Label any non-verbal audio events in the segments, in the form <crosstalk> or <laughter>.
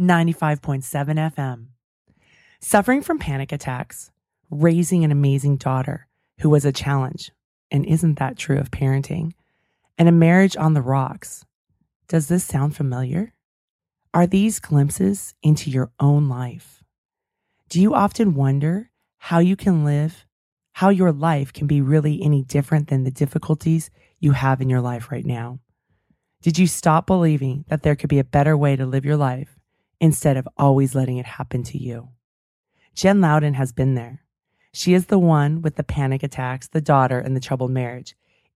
95.7 FM. Suffering from panic attacks, raising an amazing daughter who was a challenge, and isn't that true of parenting, and a marriage on the rocks. Does this sound familiar? Are these glimpses into your own life? Do you often wonder how you can live, how your life can be really any different than the difficulties you have in your life right now? Did you stop believing that there could be a better way to live your life instead of always letting it happen to you? Jen Louden has been there. She is the one with the panic attacks, the daughter, and the troubled marriage,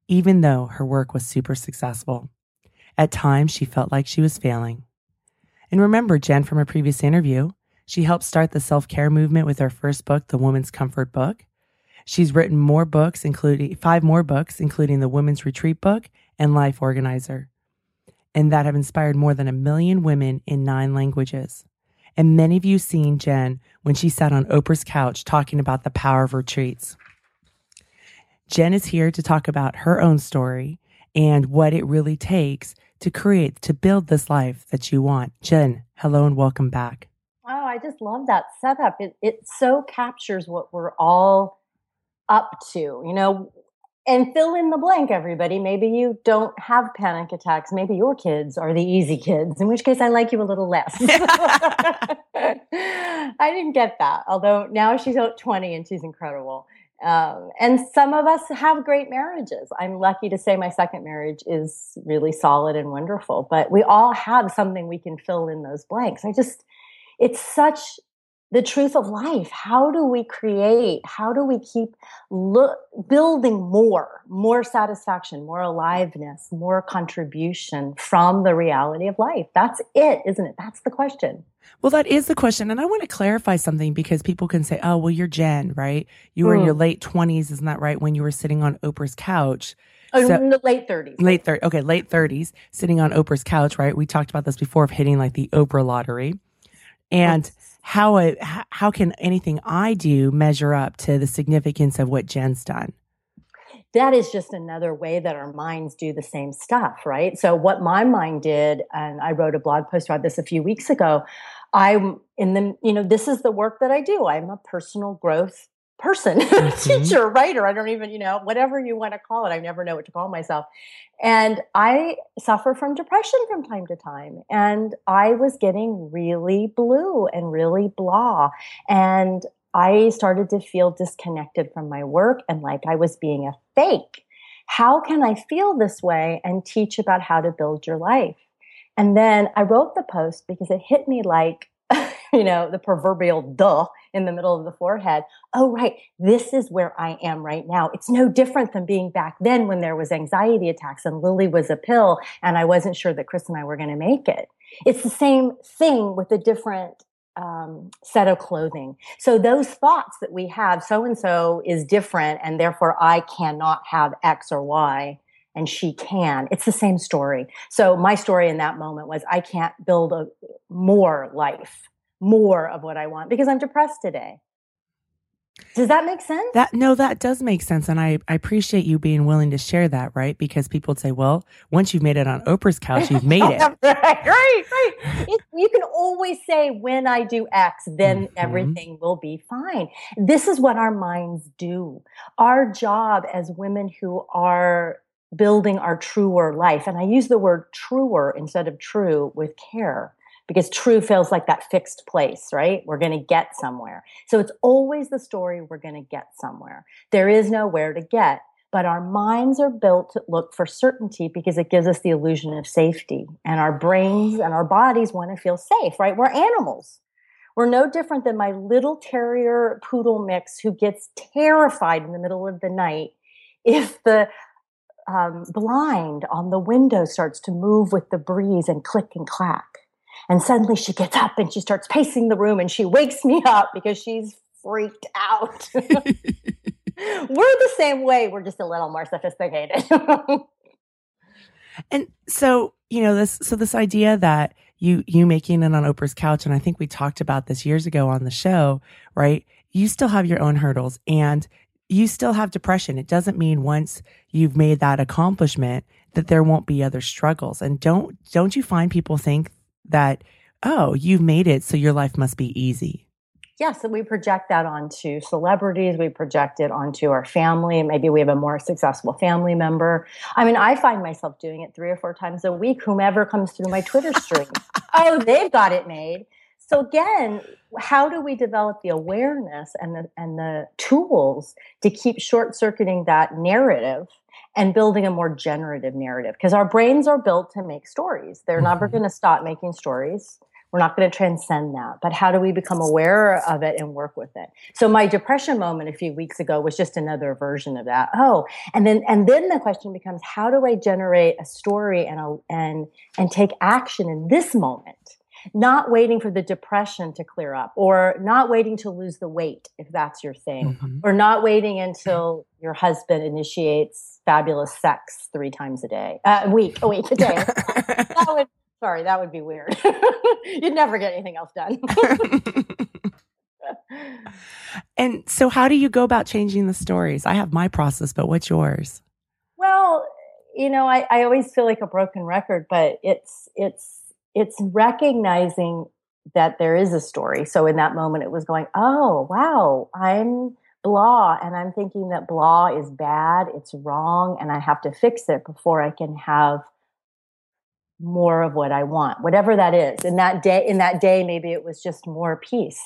even though her work was super successful. At times, she felt like she was failing. And remember Jen from a previous interview. She helped start the self care movement with her first book, The Woman's Comfort Book. She's written more books, including five more books, including the Women's Retreat book and Life Organizer, and that have inspired more than a million women in nine languages. And many of you seen Jen when she sat on Oprah's couch talking about the power of retreats. Jen is here to talk about her own story and what it really takes to create, to build this life that you want. Jen, hello and welcome back. Oh, I just love that setup. It it so captures what we're all up to, you know. And fill in the blank, everybody. Maybe you don't have panic attacks. Maybe your kids are the easy kids, in which case I like you a little less. <laughs> <laughs> I didn't get that, although now she's 20 and she's incredible. Um, and some of us have great marriages. I'm lucky to say my second marriage is really solid and wonderful, but we all have something we can fill in those blanks. I just, it's such the truth of life. How do we create? How do we keep look, building more, more satisfaction, more aliveness, more contribution from the reality of life? That's it, isn't it? That's the question. Well, that is the question. And I want to clarify something because people can say, oh, well, you're Jen, right? You were in your Mm. late 20s, isn't that right? When you were sitting on Oprah's couch. Oh, So- the late 30s. Late 30s. okay, late 30s, sitting on Oprah's couch, right? We talked about this before of hitting like the Oprah lottery. And how how can anything I do measure up to the significance of what Jen's done? that is just another way that our minds do the same stuff, right? So what my mind did, and I wrote a blog post about this a few weeks ago. I'm in the, you know, this is the work that I do. I'm a personal growth person, <laughs> mm-hmm. teacher, writer. I don't even, you know, whatever you want to call it. I never know what to call myself. And I suffer from depression from time to time. And I was getting really blue and really blah. And I started to feel disconnected from my work and like I was being a fake. How can I feel this way and teach about how to build your life? And then I wrote the post because it hit me like, <laughs> you know, the proverbial duh in the middle of the forehead. Oh, right. This is where I am right now. It's no different than being back then when there was anxiety attacks and Lily was a pill and I wasn't sure that Chris and I were going to make it. It's the same thing with a different um, set of clothing. So those thoughts that we have, so and so is different, and therefore I cannot have X or Y, and she can. It's the same story. So my story in that moment was I can't build a more life, more of what I want because I'm depressed today. Does that make sense? That no, that does make sense, and I, I appreciate you being willing to share that, right? Because people would say, "Well, once you've made it on Oprah's couch, you've <laughs> made it." right, right, right. <laughs> It, you can always say, when I do X, then Mhm. everything will be fine. This is what our minds do. Our job as women who are building our truer life, and I use the word truer instead of true with care because true feels like that fixed place, right? We're going to get somewhere. So it's always the story we're going to get somewhere. There is nowhere to get. But our minds are built to look for certainty because it gives us the illusion of safety. And our brains and our bodies want to feel safe, right? We're animals. We're no different than my little terrier poodle mix who gets terrified in the middle of the night if the um, blind on the window starts to move with the breeze and click and clack. And suddenly she gets up and she starts pacing the room and she wakes me up because she's freaked out. <laughs> we're the same way. We're just a little more sophisticated. <laughs> and so, you know, this, so this idea that you, you making it on Oprah's couch, and I think we talked about this years ago on the show, right? You still have your own hurdles and you still have depression. It doesn't mean once you've made that accomplishment that there won't be other struggles. And don't, don't you find people think that, oh, you've made it, so your life must be easy? Yes, and we project that onto celebrities. We project it onto our family. Maybe we have a more successful family member. I mean, I find myself doing it three or four times a week, whomever comes through my Twitter <laughs> stream. oh, they've got it made. So again, how do we develop the awareness and the and the tools to keep short circuiting that narrative and building a more generative narrative? Because our brains are built to make stories. They're mm-hmm. never going to stop making stories. We're not going to transcend that. But how do we become aware of it and work with it? So my depression moment a few weeks ago was just another version of that. Oh, and then and then the question becomes how do I generate a story and a, and and take action in this moment? Not waiting for the depression to clear up or not waiting to lose the weight if that's your thing. Mm-hmm. or not waiting until your husband initiates fabulous sex three times a day uh, a week a week a day. <laughs> That would sorry that would be weird. <laughs> You'd never get anything else done. <laughs> And so how do you go about changing the stories? I have my process but what's yours? Well you know I, I always feel like a broken record but it's it's it's recognizing that there is a story. So in that moment, it was going, oh, wow, I'm blah. And I'm thinking that blah is bad, it's wrong, and I have to fix it before I can have more of what I want, whatever that is. In that day, in that day, maybe it was just more peace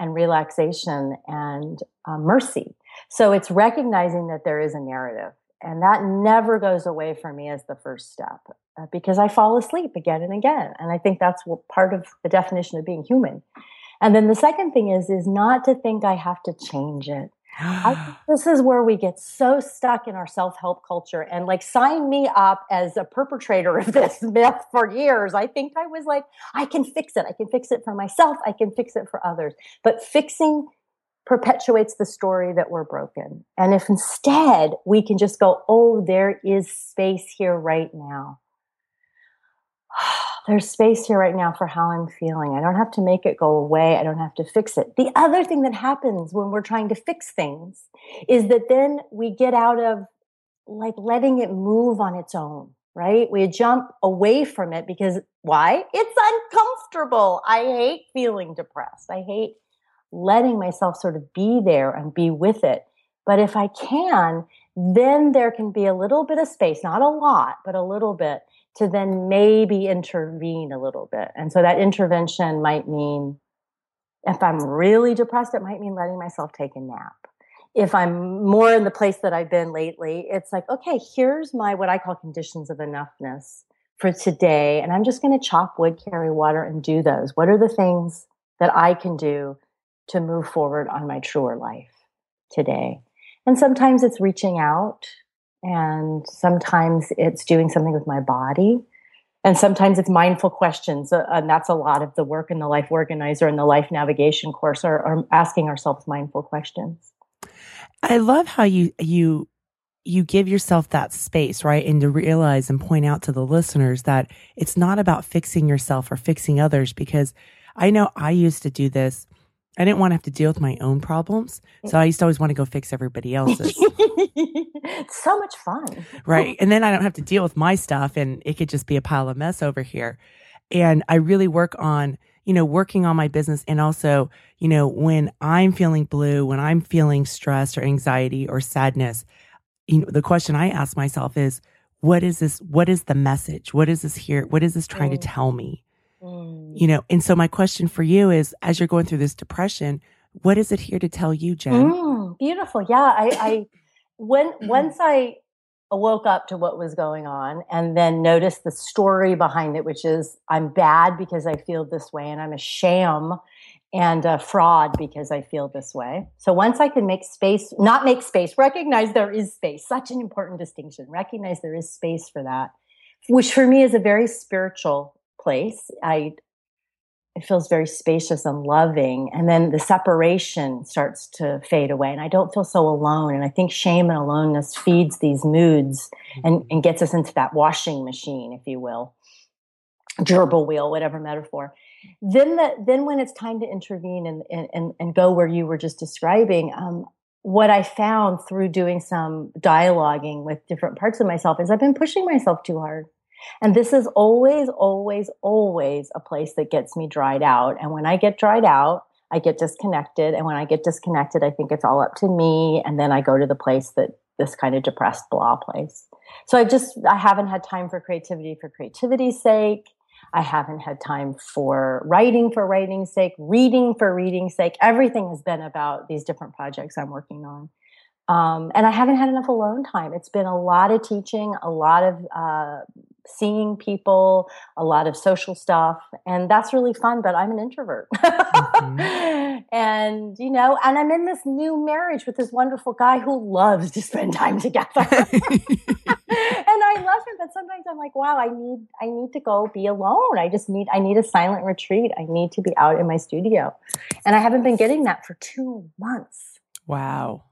and relaxation and uh, mercy. So it's recognizing that there is a narrative. And that never goes away for me as the first step. Uh, because I fall asleep again and again. And I think that's what, part of the definition of being human. And then the second thing is, is not to think I have to change it. <gasps> this is where we get so stuck in our self-help culture and like sign me up as a perpetrator of this <laughs> myth for years. I think I was like, I can fix it. I can fix it for myself. I can fix it for others. But fixing perpetuates the story that we're broken. And if instead we can just go, oh, there is space here right now <sighs> there's space here right now for how I'm feeling. I don't have to make it go away. I don't have to fix it. The other thing that happens when we're trying to fix things is that then we get out of like letting it move on its own, right? We jump away from it because why? It's uncomfortable. I hate feeling depressed. I hate letting myself sort of be there and be with it. But if I can, then there can be a little bit of space, not a lot, but a little bit to then maybe intervene a little bit. And so that intervention might mean if I'm really depressed, it might mean letting myself take a nap. If I'm more in the place that I've been lately, it's like, okay, here's my what I call conditions of enoughness for today. And I'm just going to chop wood, carry water, and do those. What are the things that I can do to move forward on my truer life today? And sometimes it's reaching out and sometimes it's doing something with my body and sometimes it's mindful questions uh, and that's a lot of the work in the life organizer and the life navigation course are, are asking ourselves mindful questions i love how you you you give yourself that space, right? And to realize and point out to the listeners that it's not about fixing yourself or fixing others because I know I used to do this I didn't want to have to deal with my own problems. So I used to always want to go fix everybody else's. <laughs> it's so much fun. Right. And then I don't have to deal with my stuff and it could just be a pile of mess over here. And I really work on, you know, working on my business and also, you know, when I'm feeling blue, when I'm feeling stress or anxiety or sadness, you know, the question I ask myself is, what is this? What is the message? What is this here? What is this trying mm. to tell me? Mm. You know, and so my question for you is as you're going through this depression, what is it here to tell you, Jen? Mm, beautiful. Yeah. I, I when <laughs> once I woke up to what was going on and then noticed the story behind it, which is I'm bad because I feel this way and I'm a sham and a fraud because I feel this way. So once I can make space, not make space, recognize there is space, such an important distinction. Recognize there is space for that, which for me is a very spiritual place. I it feels very spacious and loving. And then the separation starts to fade away. And I don't feel so alone. And I think shame and aloneness feeds these moods and, and gets us into that washing machine, if you will, gerbil wheel, whatever metaphor. Then the, then when it's time to intervene and, and, and go where you were just describing, um, what I found through doing some dialoguing with different parts of myself is I've been pushing myself too hard. And this is always, always, always a place that gets me dried out. And when I get dried out, I get disconnected. And when I get disconnected, I think it's all up to me. And then I go to the place that this kind of depressed blah place. So I just, I haven't had time for creativity for creativity's sake. I haven't had time for writing for writing's sake, reading for reading's sake. Everything has been about these different projects I'm working on. Um, and I haven't had enough alone time. It's been a lot of teaching, a lot of uh, seeing people, a lot of social stuff, and that's really fun. But I'm an introvert, mm-hmm. <laughs> and you know, and I'm in this new marriage with this wonderful guy who loves to spend time together, <laughs> and I love him. But sometimes I'm like, wow, I need, I need to go be alone. I just need, I need a silent retreat. I need to be out in my studio, and I haven't been getting that for two months. Wow.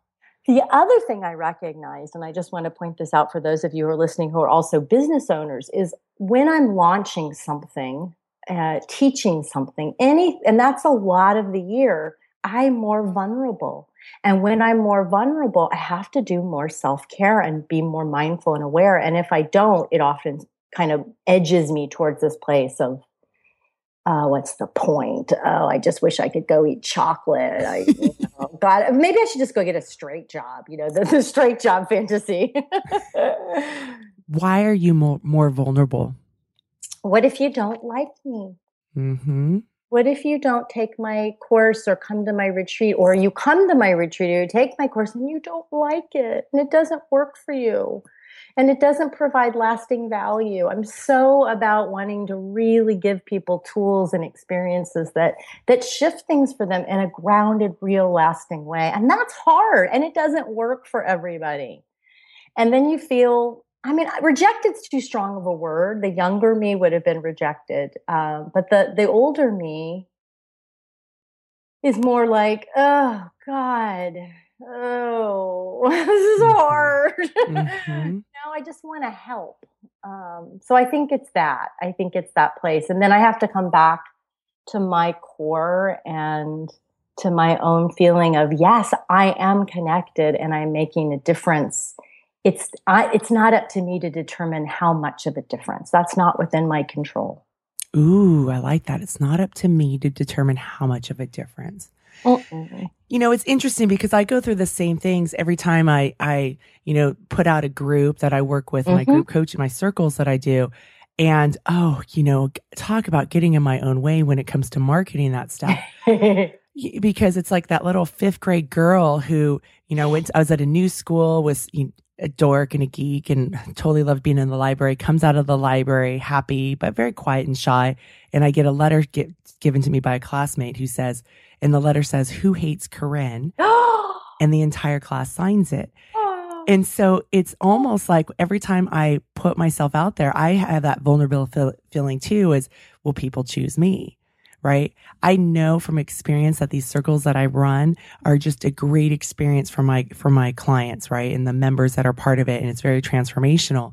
The other thing I recognized, and I just want to point this out for those of you who are listening who are also business owners, is when I'm launching something, uh, teaching something, any, and that's a lot of the year, I'm more vulnerable. And when I'm more vulnerable, I have to do more self care and be more mindful and aware. And if I don't, it often kind of edges me towards this place of uh, what's the point? Oh, I just wish I could go eat chocolate. I, you <laughs> God, maybe I should just go get a straight job. You know, the, the straight job fantasy. Why are you more more vulnerable? What if you don't like me? Mm-hmm. What if you don't take my course or come to my retreat, or you come to my retreat or you take my course and you don't like it and it doesn't work for you? And it doesn't provide lasting value. I'm so about wanting to really give people tools and experiences that that shift things for them in a grounded, real lasting way. And that's hard and it doesn't work for everybody. And then you feel I mean, rejected's too strong of a word. The younger me would have been rejected, uh, but the the older me is more like, oh God, oh, <laughs> this is mm-hmm. hard. Mm-hmm. Now I just want to help. Um, so I think it's that. I think it's that place. And then I have to come back to my core and to my own feeling of, yes, I am connected and I'm making a difference. It's, I, it's not up to me to determine how much of a difference. That's not within my control. Ooh, I like that. It's not up to me to determine how much of a difference. You know, it's interesting because I go through the same things every time I, I, you know, put out a group that I work with, mm-hmm. my group coach, my circles that I do. And oh, you know, talk about getting in my own way when it comes to marketing that stuff. <laughs> because it's like that little fifth grade girl who, you know, went, to, I was at a new school, was you know, a dork and a geek and <laughs> totally loved being in the library, comes out of the library happy, but very quiet and shy. And I get a letter get, given to me by a classmate who says, and the letter says, Who hates Corinne? <gasps> Oh. and the entire class signs it. And so it's almost like every time I put myself out there, I have that vulnerable feel- feeling too is, will people choose me? Right. I know from experience that these circles that I run are just a great experience for my, for my clients, right? And the members that are part of it. And it's very transformational,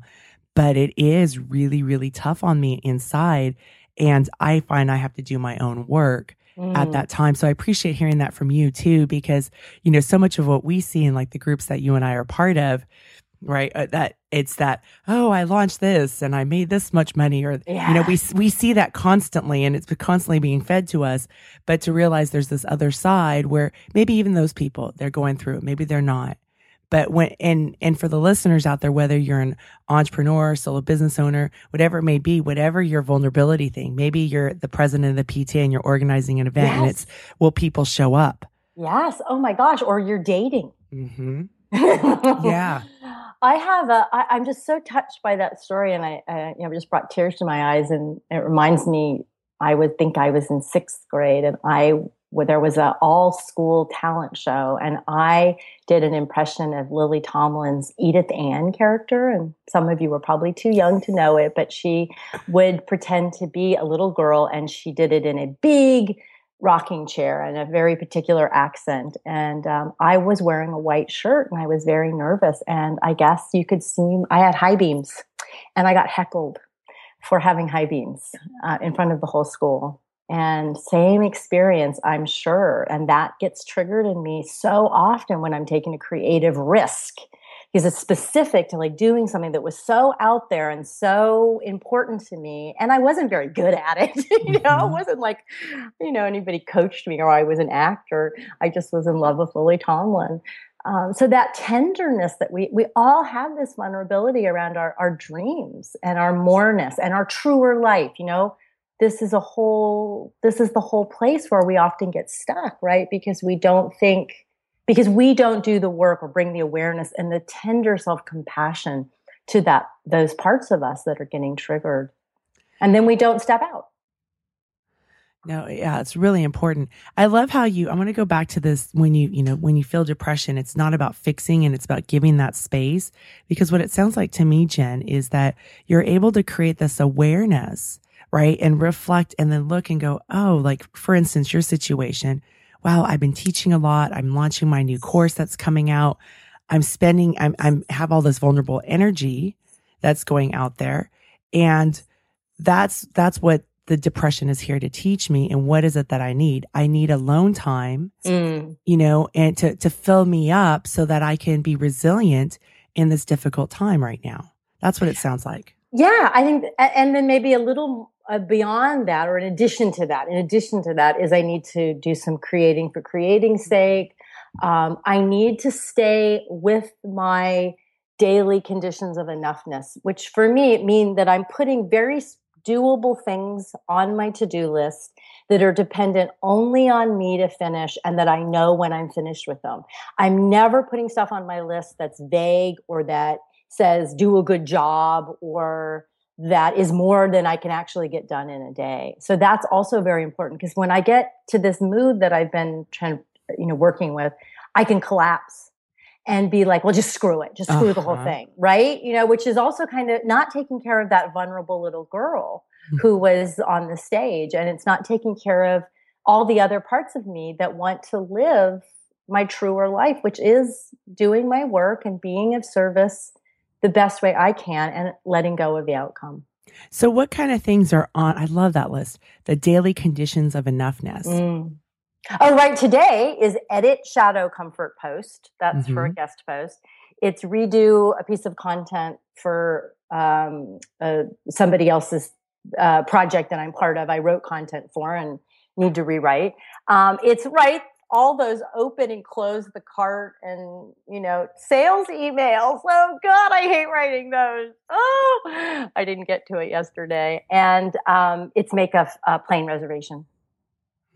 but it is really, really tough on me inside. And I find I have to do my own work mm. at that time. So I appreciate hearing that from you too, because, you know, so much of what we see in like the groups that you and I are part of, right? Uh, that it's that, oh, I launched this and I made this much money or, yeah. you know, we, we see that constantly and it's constantly being fed to us. But to realize there's this other side where maybe even those people, they're going through it. Maybe they're not. But when, and, and for the listeners out there, whether you're an entrepreneur, solo business owner, whatever it may be, whatever your vulnerability thing, maybe you're the president of the PTA and you're organizing an event yes. and it's, will people show up? Yes. Oh my gosh. Or you're dating. Mm-hmm. <laughs> yeah. I have a, I, I'm just so touched by that story. And I, I, you know, just brought tears to my eyes and it reminds me, I would think I was in sixth grade and I where there was an all school talent show and I did an impression of Lily Tomlin's Edith Ann character. And some of you were probably too young to know it, but she would pretend to be a little girl and she did it in a big rocking chair and a very particular accent. And um, I was wearing a white shirt and I was very nervous. And I guess you could see I had high beams and I got heckled for having high beams uh, in front of the whole school. And same experience, I'm sure. And that gets triggered in me so often when I'm taking a creative risk because it's specific to like doing something that was so out there and so important to me. And I wasn't very good at it. <laughs> you know, mm-hmm. it wasn't like, you know, anybody coached me or I was an actor. I just was in love with Lily Tomlin. Um, so that tenderness that we we all have this vulnerability around our our dreams and our moreness and our truer life. You know, this is a whole this is the whole place where we often get stuck, right? Because we don't think because we don't do the work or bring the awareness and the tender self compassion to that those parts of us that are getting triggered, and then we don't step out. No, yeah, it's really important. I love how you, I want to go back to this when you, you know, when you feel depression, it's not about fixing and it's about giving that space. Because what it sounds like to me, Jen, is that you're able to create this awareness, right? And reflect and then look and go, oh, like for instance, your situation. Wow, I've been teaching a lot. I'm launching my new course that's coming out. I'm spending, I'm, I'm have all this vulnerable energy that's going out there. And that's, that's what the depression is here to teach me and what is it that I need? I need alone time, mm. you know, and to, to fill me up so that I can be resilient in this difficult time right now. That's what it sounds like. Yeah, I think, and then maybe a little uh, beyond that, or in addition to that, in addition to that, is I need to do some creating for creating's sake. Um, I need to stay with my daily conditions of enoughness, which for me mean that I'm putting very doable things on my to-do list that are dependent only on me to finish and that I know when I'm finished with them. I'm never putting stuff on my list that's vague or that says do a good job or that is more than I can actually get done in a day. So that's also very important because when I get to this mood that I've been trying, you know, working with, I can collapse and be like, well, just screw it, just screw uh-huh. the whole uh-huh. thing, right? You know, which is also kind of not taking care of that vulnerable little girl mm-hmm. who was on the stage, and it's not taking care of all the other parts of me that want to live my truer life, which is doing my work and being of service the best way I can and letting go of the outcome. So, what kind of things are on? I love that list. The daily conditions of enoughness. Mm. Oh, right. Today is edit shadow comfort post. That's mm-hmm. for a mm-hmm. guest post. It's redo a piece of content for um, uh, somebody else's uh, project that I'm part of. I wrote content for and need to rewrite. Um, it's right. All those open and close the cart and, you know, sales emails. Oh God, I hate writing those. Oh, I didn't get to it yesterday. And um, it's make a, a plane reservation.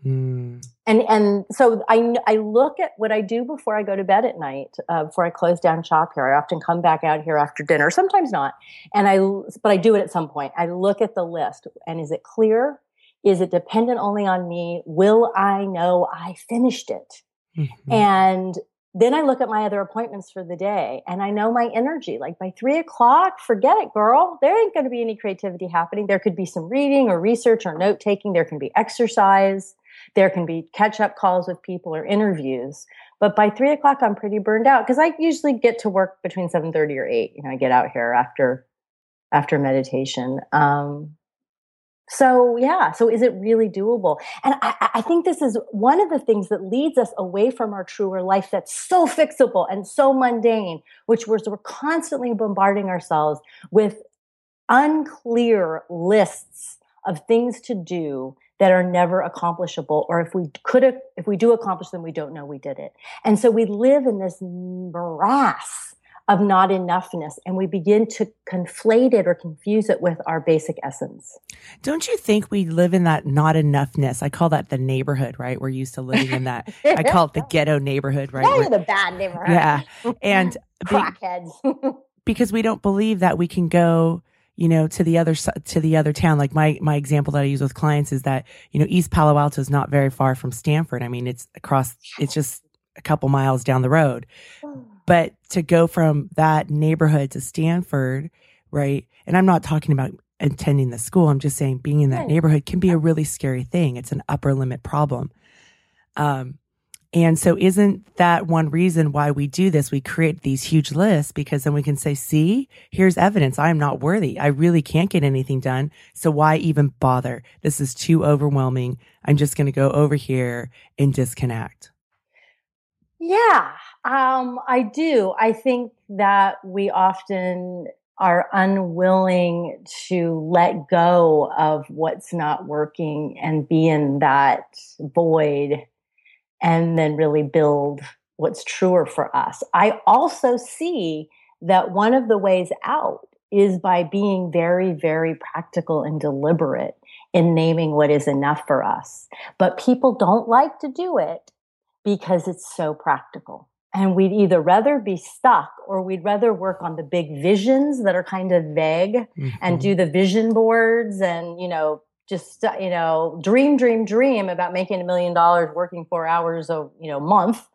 Mm. And and so I I look at what I do before I go to bed at night, uh, before I close down shop here. I often come back out here after dinner, sometimes not, and I but I do it at some point. I look at the list, and is it clear? Is it dependent only on me? Will I know I finished it? Mm-hmm. And then I look at my other appointments for the day and I know my energy. Like by three o'clock, forget it, girl. There ain't going to be any creativity happening. There could be some reading or research or note taking. There can be exercise. There can be catch up calls with people or interviews. But by three o'clock, I'm pretty burned out because I usually get to work between seven thirty or eight. You know, I get out here after after meditation. Um, so yeah, so is it really doable? And I, I, think this is one of the things that leads us away from our truer life that's so fixable and so mundane, which was we're constantly bombarding ourselves with unclear lists of things to do that are never accomplishable or if we could if we do accomplish them we don't know we did it and so we live in this morass of not enoughness and we begin to conflate it or confuse it with our basic essence don't you think we live in that not enoughness i call that the neighborhood right we're used to living in that <laughs> i call it the ghetto neighborhood right yeah, the bad neighborhood yeah and <laughs> crackheads <laughs> because we don't believe that we can go you know, to the other to the other town. Like my my example that I use with clients is that you know East Palo Alto is not very far from Stanford. I mean, it's across. It's just a couple miles down the road. But to go from that neighborhood to Stanford, right? And I'm not talking about attending the school. I'm just saying being in that neighborhood can be a really scary thing. It's an upper limit problem. Um, and so isn't that one reason why we do this? We create these huge lists because then we can say, see, here's evidence. I am not worthy. I really can't get anything done. So why even bother? This is too overwhelming. I'm just going to go over here and disconnect. Yeah, um, I do. I think that we often are unwilling to let go of what's not working and be in that void and then really build what's truer for us. I also see that one of the ways out is by being very, very practical and deliberate in naming what is enough for us. But people don't like to do it because it's so practical. And we'd either rather be stuck or we'd rather work on the big visions that are kind of vague mm-hmm. and do the vision boards and, you know, just you know dream dream dream about making a million dollars working four hours a you know month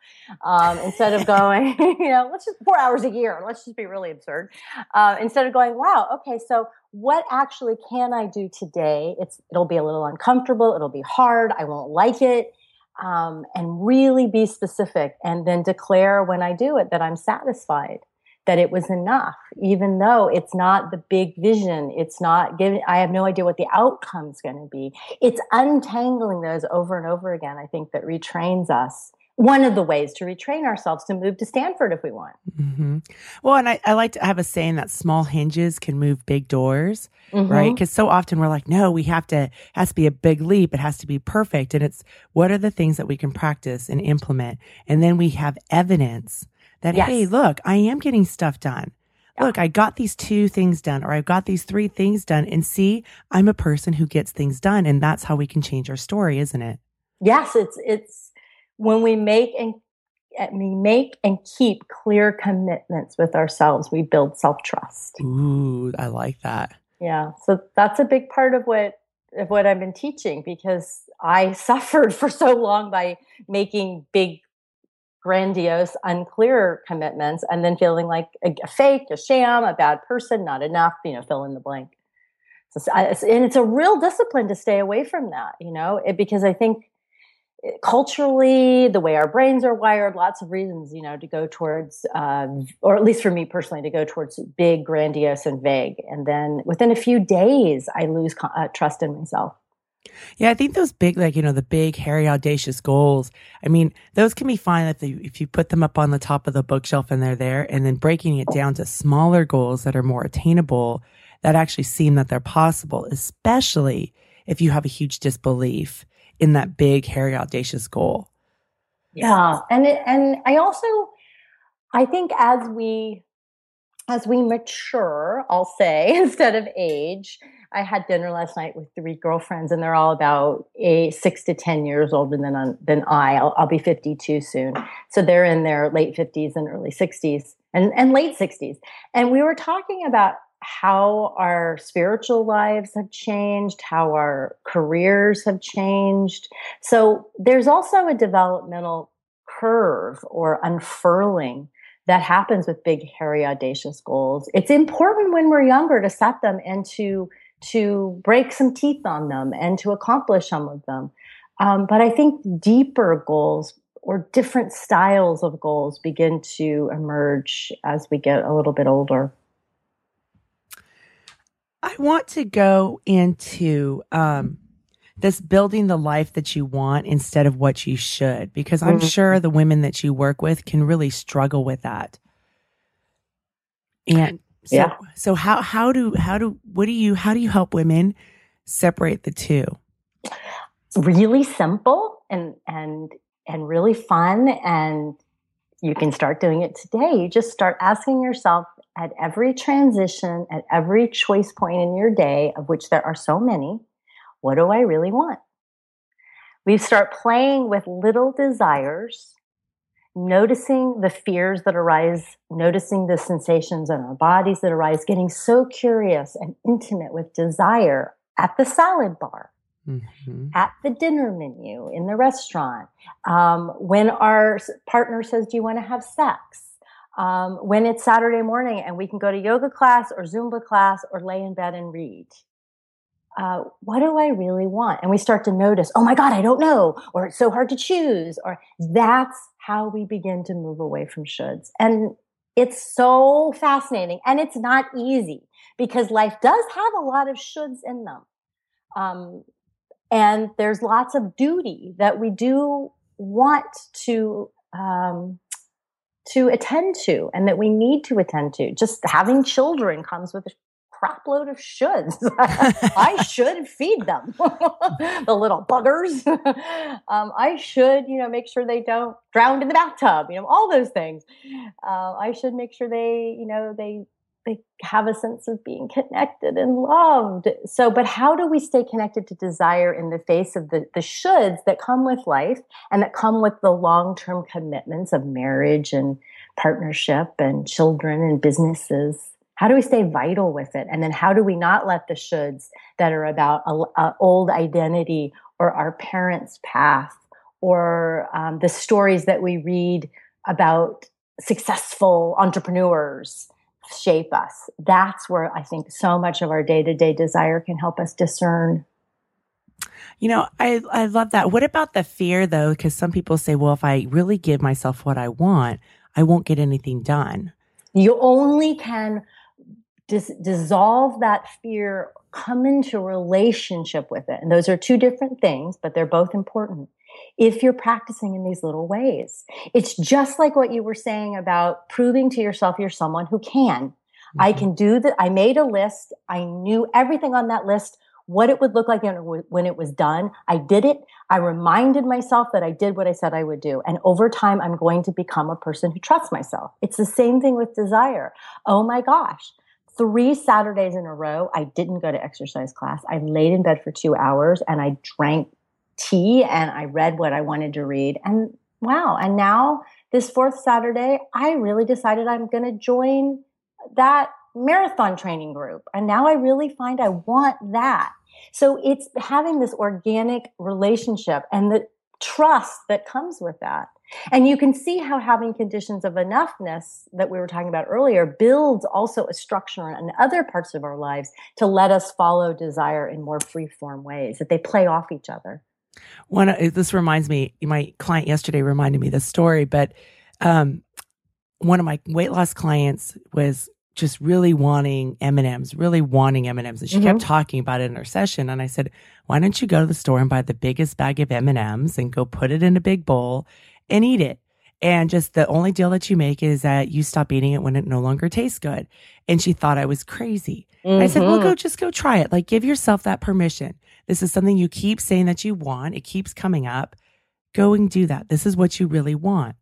um, instead of <laughs> going <laughs> you know let's just four hours a year let's just be really absurd uh, instead of going wow okay so what actually can i do today it's it'll be a little uncomfortable it'll be hard i won't like it um, and really be specific and then declare when i do it that i'm satisfied that it was enough, even though it's not the big vision. It's not giving, I have no idea what the outcome's going to be. It's untangling those over and over again, I think, that retrains us. One of the ways to retrain ourselves to move to Stanford if we want. Mm-hmm. Well, and I, I, like to have a saying that small hinges can move big doors, mm-hmm. right? Because so often we're like, no, we have to, has to be a big leap. It has to be perfect. And it's what are the things that we can practice and implement? And then we have evidence that, yes. hey, look, I am getting stuff done. Yeah. Look, I got these two things done, or I've got these three things done. And see, I'm a person who gets things done. And that's how we can change our story, isn't it? Yes, it's, it's when we make and we make and keep clear commitments with ourselves, we build self trust. Ooh, I like that. Yeah. So that's a big part of what of what I've been teaching because I <laughs> suffered for so long by making big grandiose, unclear commitments and then feeling like a, a, fake, a sham, a bad person, not enough, you know, fill in the blank. So, and it's a real discipline to stay away from that, you know, it, because I think eh, culturally, the way our brains are wired, lots of reasons, you know, to go towards, uh, or at least for me personally, to go towards big, grandiose, and vague. And then within a few days, I lose uh, trust in myself. Yeah, I think those big, like, you know, the big, hairy, audacious goals, I mean, those can be fine if, they, if you put them up on the top of the bookshelf and they're there, and then breaking it down to smaller goals that are more attainable that actually seem that they're possible, especially if you have a huge disbelief in that big, hairy, audacious goal. Yeah. And, it, and I also, I think as we, as we mature, I'll say, <laughs> instead of age, I had dinner last night with three girlfriends, and they're all about a six to ten years older than than I. I'll, I'll be fifty two soon, so they're in their late fifties and early sixties, and and late sixties. And we were talking about how our spiritual lives have changed, how our careers have changed. So there's also a developmental curve or unfurling that happens with big, hairy, audacious goals. It's important when we're younger to set them and to to break some teeth on them and to accomplish some of them. Um, but I think deeper goals or different styles of goals begin to emerge as we get a little bit older. I want to go into um, this building the life that you want instead of what you should, because I'm mm-hmm. sure the women that you work with can really struggle with that. And so, yeah. So how how do how do what do you how do you help women separate the two? Really simple and and and really fun and you can start doing it today. You just start asking yourself at every transition, at every choice point in your day, of which there are so many, what do I really want? We start playing with little desires noticing the fears that arise, noticing the sensations in our bodies that arise, getting so curious and intimate with desire at the salad bar, mm-hmm. at the dinner menu, in the restaurant, um, when our partner says, Do you want to have sex? Um, when it's Saturday morning and we can go to yoga class or Zumba class or lay in bed and read. Uh, what do I really want? And we start to notice, oh my God, I don't know, or it's so hard to choose, or that's how we begin to move away from shoulds. And it's so fascinating and it's not easy because life does have a lot of shoulds in them. Um, and there's lots of duty that we do want to um, to attend to and that we need to attend to. Just having children comes with a crapload of shoulds. <laughs> I should feed them, <laughs> the little buggers. <laughs> um, I should, you know, make sure they don't drown in the bathtub. You know, all those things. Uh, I should make sure they, you know, they they have a sense of being connected and loved. So, but how do we stay connected to desire in the face of the, the shoulds that come with life and that come with the long term commitments of marriage and partnership and children and businesses? How do we stay vital with it? And then how do we not let the shoulds that are about a, a old identity or our parents' path or um, the stories that we read about successful entrepreneurs shape us? That's where I think so much of our day to day desire can help us discern. You know, I, I love that. What about the fear though? Because some people say, well, if I really give myself what I want, I won't get anything done. You only can dis- dissolve that fear, come into relationship with it. And those are two different things, but they're both important. If you're practicing in these little ways, it's just like what you were saying about proving to yourself you're someone who can. Mm-hmm. I can do that. I made a list. I knew everything on that list what it would look like when it was done. I did it. I reminded myself that I did what I said I would do. And over time, I'm going to become a person who trusts myself. It's the same thing with desire. Oh my gosh three Saturdays in a row, I didn't go to exercise class. I laid in bed for two hours and I drank tea and I read what I wanted to read. And wow. And now this fourth Saturday, I really decided I'm going to join that marathon training group. And now I really find I want that. So it's having this organic relationship and the trust that comes with that. And you can see how having conditions of enoughness that we were talking about earlier builds also a structure in other parts of our lives to let us follow desire in more free form ways, that they play off each other. One, this reminds me, my client yesterday reminded me this story, but um, one of my weight loss clients was just really wanting M&Ms, really wanting M&Ms. And she mm-hmm. kept talking about it in her session. And I said, why don't you go to the store and buy the biggest bag of M&Ms and go put it in a big bowl and eat it. And just the only deal that you make is that you stop eating it when it no longer tastes good. And she thought I was crazy. Mm-hmm. I said, well, go, mm-hmm. just go try it. Like give yourself that permission. This is something you keep saying that you want. It keeps coming up. Go and do that. This is what you really want.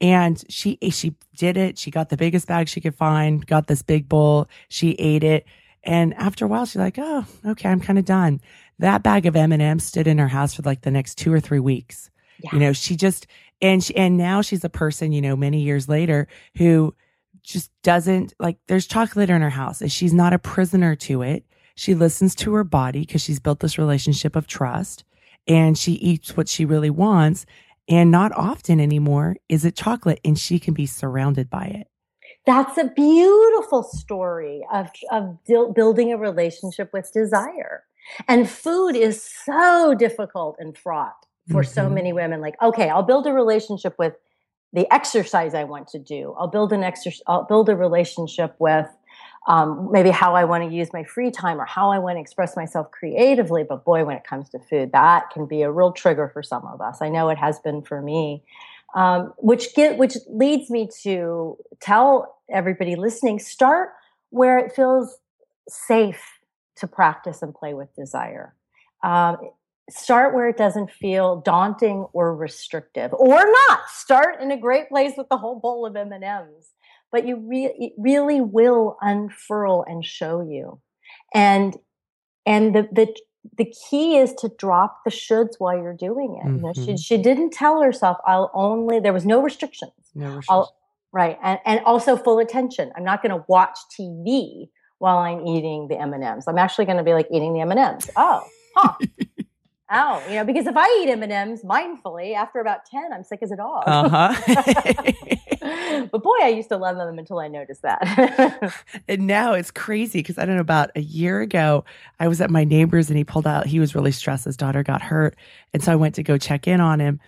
And she, she did it. She got the biggest bag she could find, got this big bowl. She ate it. And after a while, she's like, oh, okay, I'm kind of done. That bag of M&Ms stood in her house for like the next two or three weeks. Yeah. You know, she just, and she, and now she's a person, you know, many years later who just doesn't like there's chocolate in her house and she's not a prisoner to it. She listens to her body because she's built this relationship of trust and she eats what she really wants. And not often anymore is it chocolate and she can be surrounded by it. That's a beautiful story of, of building a relationship with desire. And food is so difficult and fraught for mm-hmm. so many women like okay i'll build a relationship with the exercise i want to do. I'll build an exercise i'll build a relationship with um, maybe how i want to use my free time or how i want to express myself creatively. But boy when it comes to food that can be a real trigger for some of us. I know it has been for me. Um, which get which leads me to tell everybody listening start where it feels safe to practice and play with desire. Um, start where it doesn't feel daunting or restrictive or not start in a great place with the whole bowl of m&ms but you re- it really will unfurl and show you and and the, the the key is to drop the shoulds while you're doing it. You know, she, Mhm. she didn't tell herself, I'll only, there was no restrictions. No restrictions. I'll, right. And, and also full attention. I'm not going to watch TV while I'm eating the M&Ms. I'm actually going to be like eating the M&Ms. Oh, huh. Oh, you know, because if I eat M&Ms mindfully, after about 10, I'm sick as a dog. Uh-huh. <laughs> but boy, I used to love them until I noticed that. <laughs> and now it's crazy because I don't know about a year ago, I was at my neighbor's and he pulled out, he was really stressed. His daughter got hurt. And so I went to go check in on him.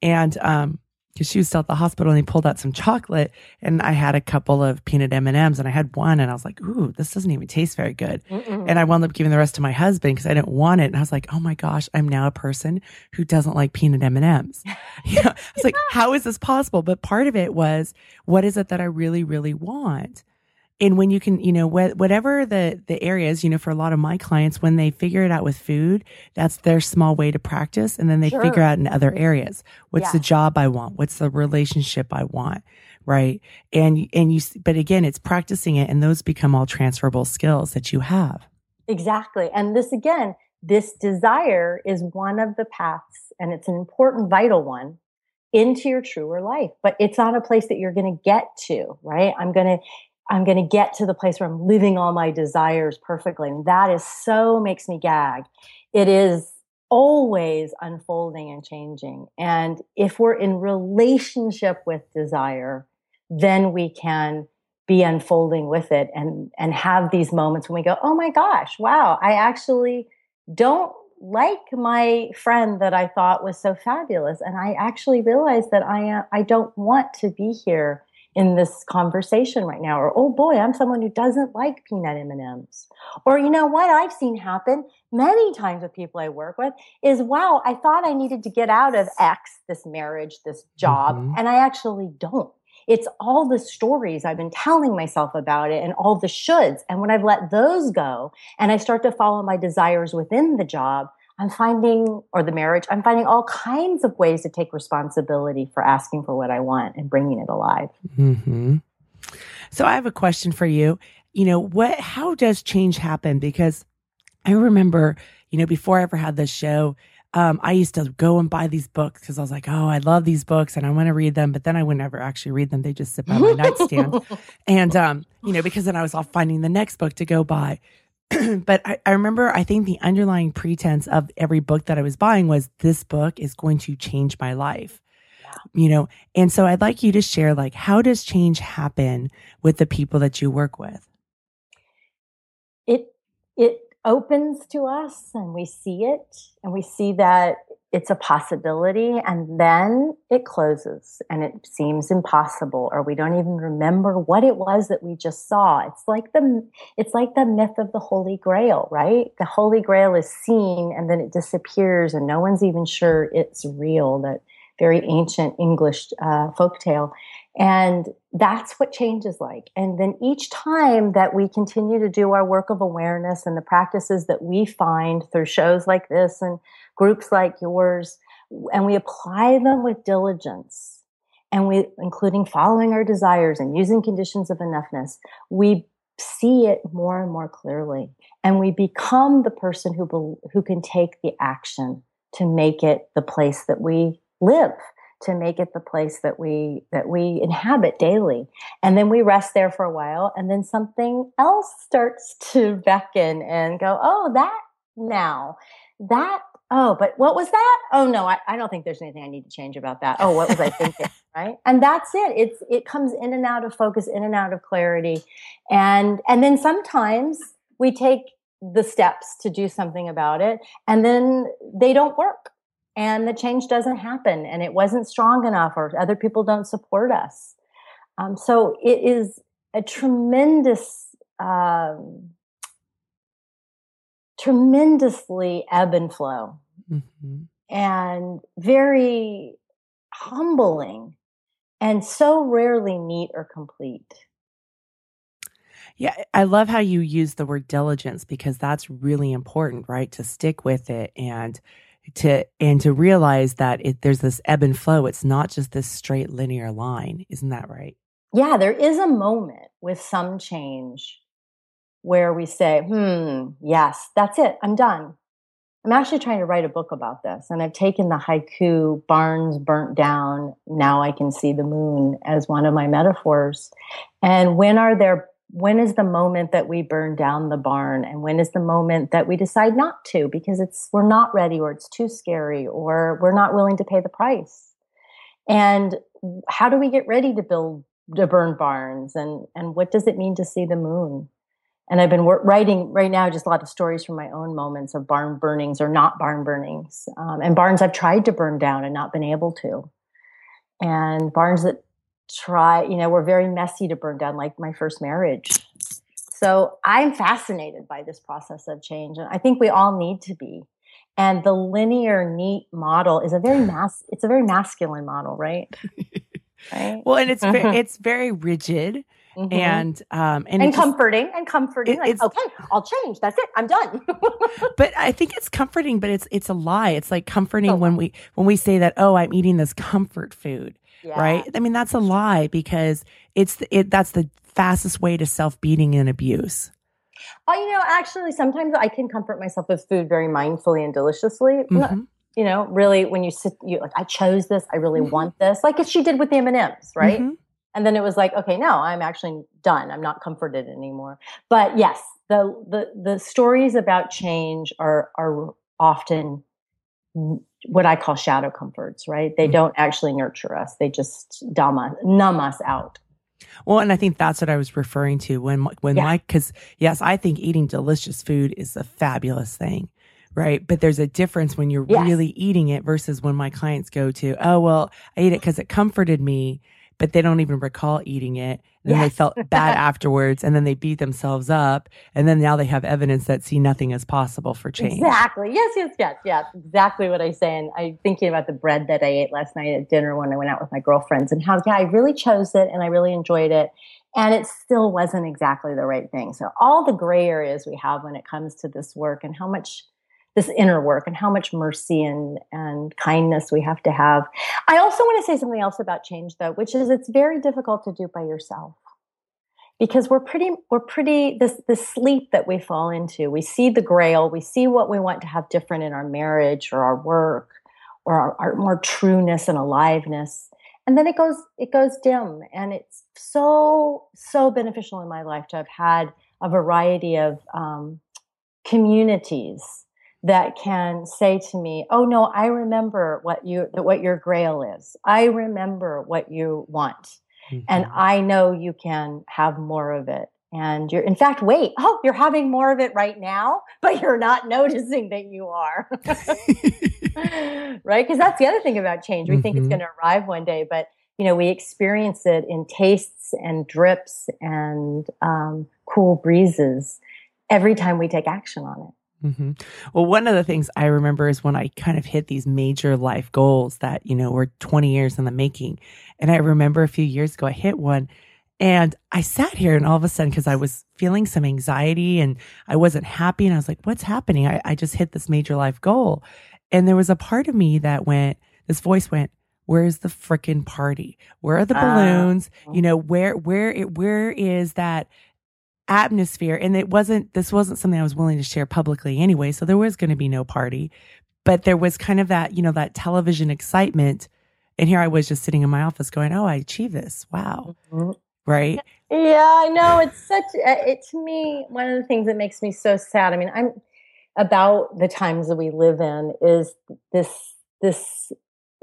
And, um, because she was still at the hospital and he pulled out some chocolate and I had a couple of peanut M&Ms and I had one and I was like, ooh, this doesn't even taste very good. Mm-mm. And I wound up giving the rest to my husband because I didn't want it. And I was like, oh my gosh, I'm now a person who doesn't like peanut M&Ms. <laughs> <laughs> You know, I was like, how is this possible? But part of it was, what is it that I really, really want? And when you can, you know, wh- whatever the, the areas, you know, for a lot of my clients, when they figure it out with food, that's their small way to practice. And then they Sure. figure out in other areas, what's the job I want? What's the relationship I want? Right. And, and you, but again, it's practicing it and those become all transferable skills that you have. Exactly. And this again, this desire is one of the paths, and it's an important, vital one into your truer life. But it's not a place that you're going to get to, right? I'm going to, I'm going to get to the place where I'm living all my desires perfectly. And that is so makes me gag. It is always unfolding and changing. And if we're in relationship with desire, then we can be unfolding with it and and have these moments when we go oh my gosh wow i actually don't like my friend that i thought was so fabulous and i actually realize that i am i don't want to be here in this conversation right now or oh boy i'm someone who doesn't like peanut m&ms or you know what i've seen happen many times with people i work with is wow i thought i needed to get out of x this marriage this job Mhm. and i actually don't it's all the stories I've been telling myself about it and all the shoulds. And when I've let those go and I start to follow my desires within the job, I'm finding, or the marriage, I'm finding all kinds of ways to take responsibility for asking for what I want and bringing it alive. hmm So I have a question for you. You know, what, how does change happen? Because I remember, you know, before I ever had this show, um, I used to go and buy these books because I was like, oh, I love these books and I want to read them, but then I would never actually read them. They just sit by my nightstand. <laughs> And, um, you know, because then I was off finding the next book to go buy. <clears throat> but I, I remember, I think the underlying pretense of every book that I was buying was this book is going to change my life. You know, and so I'd like you to share, like, how does change happen with the people that you work with? it it opens to us and we see it and we see that it's a possibility and then it closes and it seems impossible or we don't even remember what it was that we just saw. It's like the it's like the myth of the holy grail right? The holy grail is seen and then it disappears and no one's even sure it's real that very ancient english uh, folk tale and that's what change is like. And then each time that we continue to do our work of awareness and the practices that we find through shows like this and groups like yours, and we apply them with diligence, and we, including following our desires and using conditions of enoughness, we see it more and more clearly. And we become the person who, bel who can take the action to make it the place that we live to make it the place that we that we inhabit daily. And then we rest there for a while and then something else starts to beckon and go oh that now that oh but what was that? Oh no I, I don't think there's anything i need to change about that. Oh what was i thinking <laughs> right? And that's it. It's it comes in and out of focus in and out of clarity. And and then sometimes we take the steps to do something about it and then they don't work and the change doesn't happen and it wasn't strong enough or other people don't support us. Um, so it is a tremendous um, tremendously ebb and flow. Hmm and very humbling and so rarely neat or complete. Yeah, I love how you use the word diligence because that's really important, right? To stick with it and to and to realize that it, there's this ebb and flow. It's not just this straight linear line, isn't that right? yeah there is a moment with some change where we say hmm yes that's it i'm done I'm actually trying to write a book about this. And I've taken the haiku, barns burnt down, now I can see the moon, as one of my metaphors. And when are there, when is the moment that we burn down the barn? And when is the moment that we decide not to because it's, we're not ready or it's too scary or we're not willing to pay the price? And how do we get ready to build, to burn barns? And, and what does it mean to see the moon? and I've been writing right now just a lot of stories from my own moments of barn burnings or not barn burnings, um, and barns I've tried to burn down and not been able to, and barns that try, you know, were very messy to burn down, like my first marriage. So I'm fascinated by this process of change, and I think we all need to be. And the linear, neat model is a very <laughs> mass. It's a very masculine model, right? right. Well, and it's very, <laughs> it's very rigid Mm-hmm. and um and, and comforting just, and comforting it, like okay i'll change that's it i'm done <laughs> but i think it's comforting but it's it's a lie it's like comforting oh. when we when we say that oh i'm eating this comfort food yeah. right i mean that's a lie because it's it that's the fastest way to self-beating and abuse. Oh you know actually sometimes i can comfort myself with food very mindfully and deliciously. Mm-hmm. you know really when you sit you like i chose this i really mm-hmm. want this like she did with the m&ms right? Mm-hmm. And then it was like okay no i'm actually done. I'm not comforted anymore. But yes the the the stories about change are are often what i call shadow comforts right they mm-hmm. don't actually nurture us they just numb us, numb us out well, and I think that's what I was referring to when when yeah. Mike, because yes, I think eating delicious food is a fabulous thing, right? But there's a difference when you're yes. really eating it versus when my clients go to, oh well, I ate it because it comforted me, but they don't even recall eating it. And then yes. they felt bad <laughs> afterwards and then they beat themselves up. And then now they have evidence that see nothing as possible for change. Exactly. Yes, yes, yes, yes. Exactly what I say. And I'm thinking about the bread that I ate last night at dinner when I went out with my girlfriends and how, yeah, I really chose it and I really enjoyed it. And it still wasn't exactly the right thing. So all the gray areas we have when it comes to this work and how much this inner work and how much mercy and, and kindness we have to have. I also want to say something else about change though, which is it's very difficult to do by yourself. Because we're pretty, we're pretty, this, this sleep that we fall into, we see the grail, we see what we want to have different in our marriage or our work or our, our more trueness and aliveness. And then it goes, it goes dim. And it's so, so beneficial in my life to have had a variety of um, communities that can say to me, "Oh no, I remember what you what your grail is. I remember what you want, mm-hmm. and I know you can have more of it." And you're, in fact, wait, oh, you're having more of it right now, <laughs> but you're not noticing that you are. <laughs> right? Because that's the other thing about change. We mm-hmm. think it's mm-hmm. going to arrive one day, but you know, we experience it in tastes and drips and um, cool breezes every time we take action on it. Mm-hmm. Well, one of the things I remember is when I kind of hit these major life goals that, you know, were 20 years in the making. And I remember a few years ago, I hit one and I sat here and all of a sudden, because I was feeling some anxiety and I wasn't happy. And I was like, what's happening? I, I just hit this major life goal. And there was a part of me that went, this voice went, where's the freaking party? Where are the ah. balloons? Uh, you know, where, where, it, where is that atmosphere and it wasn't this wasn't something I was willing to share publicly anyway so there was going to be no party. But there was kind of that you know that television excitement and here I was just sitting in my office going oh I achieved this. Wow. Mm-hmm. right? Yeah I know. It's such uh, it to me one of the things that makes me so sad I mean I'm about the times that we live in is this this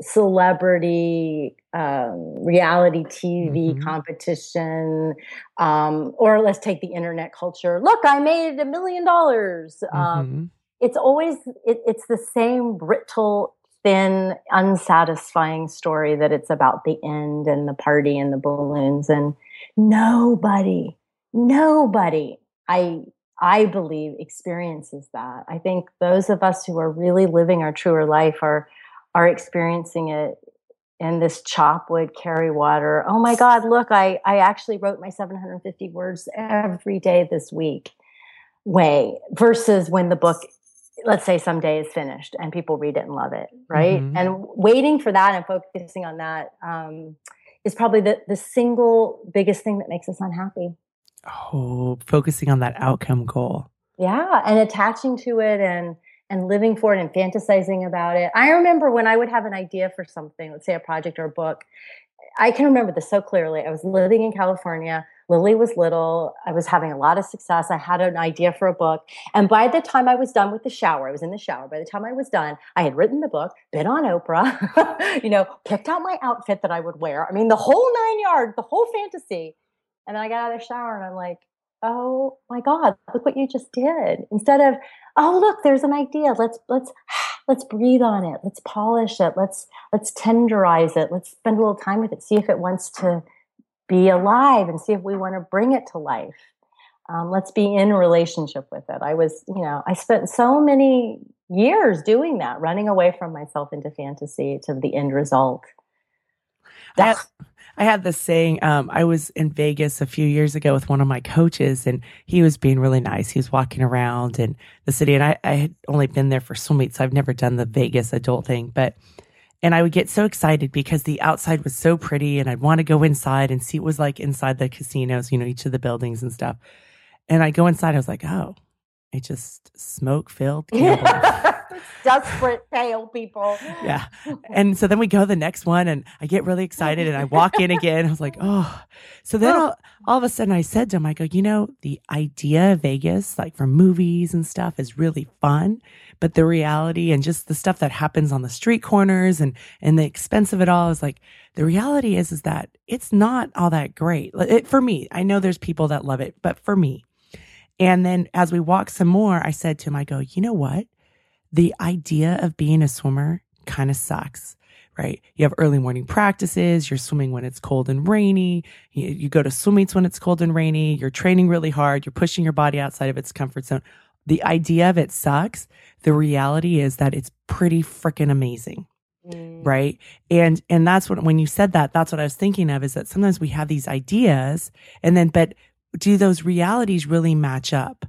celebrity um, reality TV mm-hmm. competition, um, or let's take the internet culture. Look, I made a million dollars. Um, mm-hmm. It's always it, it's the same brittle, thin, unsatisfying story that it's about the end and the party and the balloons and nobody, nobody. I I believe experiences that. I think those of us who are really living our truer life are are experiencing it in this chop wood carry water. Oh my god look i i actually wrote my 750 words every day this week way versus when the book let's say someday is finished and people read it and love it right? Mm-hmm. and waiting for that and focusing on that um, is probably the, the single biggest thing that makes us unhappy. Oh focusing on that outcome goal. Yeah and attaching to it and and living for it and fantasizing about it. I remember when I would have an idea for something, let's say a project or a book. I can remember this so clearly. I was living in California. Lily was little. I was having a lot of success. I had an idea for a book. And by the time I was done with the shower, I was in the shower. By the time I was done, I had written the book, been on Oprah, <laughs> you know, picked out my outfit that I would wear. I mean, the whole nine yards, the whole fantasy. And then I got out of the shower and I'm like, oh my god look what you just did. Instead of oh look there's an idea. Let's let's <sighs> let's breathe on it. Let's polish it. Let's let's tenderize it. Let's spend a little time with it. See if it wants to be alive and see if we want to bring it to life. Um, let's be in relationship with it. I was you know i spent so many years doing that running away from myself into fantasy to the end result. That I had this saying. Um, I was in Vegas a few years ago with one of my coaches, and he was being really nice. He was walking around in the city, and I, I had only been there for swim meets, so I've never done the Vegas adult thing. But and I would get so excited because the outside was so pretty, and I'd want to go inside and see what was like inside the casinos, you know, each of the buildings and stuff. And I go inside, I was like, oh, it's just smoke filled <laughs> <laughs> desperate pale people. Yeah. And so then we go to the next one and I get really excited and I walk in again. I was like, oh. So then all, all of a sudden I said to him, I go, you know, the idea of Vegas, like for movies and stuff, is really fun. But the reality and just the stuff that happens on the street corners and, and the expense of it all is like, the reality is, is that it's not all that great. It, for me, I know there's people that love it, but for me, and then as we walk some more, I said to him, I go, you know what? The idea of being a swimmer kind of sucks, right? You have early morning practices. You're swimming when it's cold and rainy. You, you go to swim meets when it's cold and rainy. You're training really hard. You're pushing your body outside of its comfort zone. The idea of it sucks. The reality is that it's pretty freaking amazing. Mm. Right. And, and that's what, when you said that, that's what I was thinking of is that sometimes we have these ideas and then, but do those realities really match up?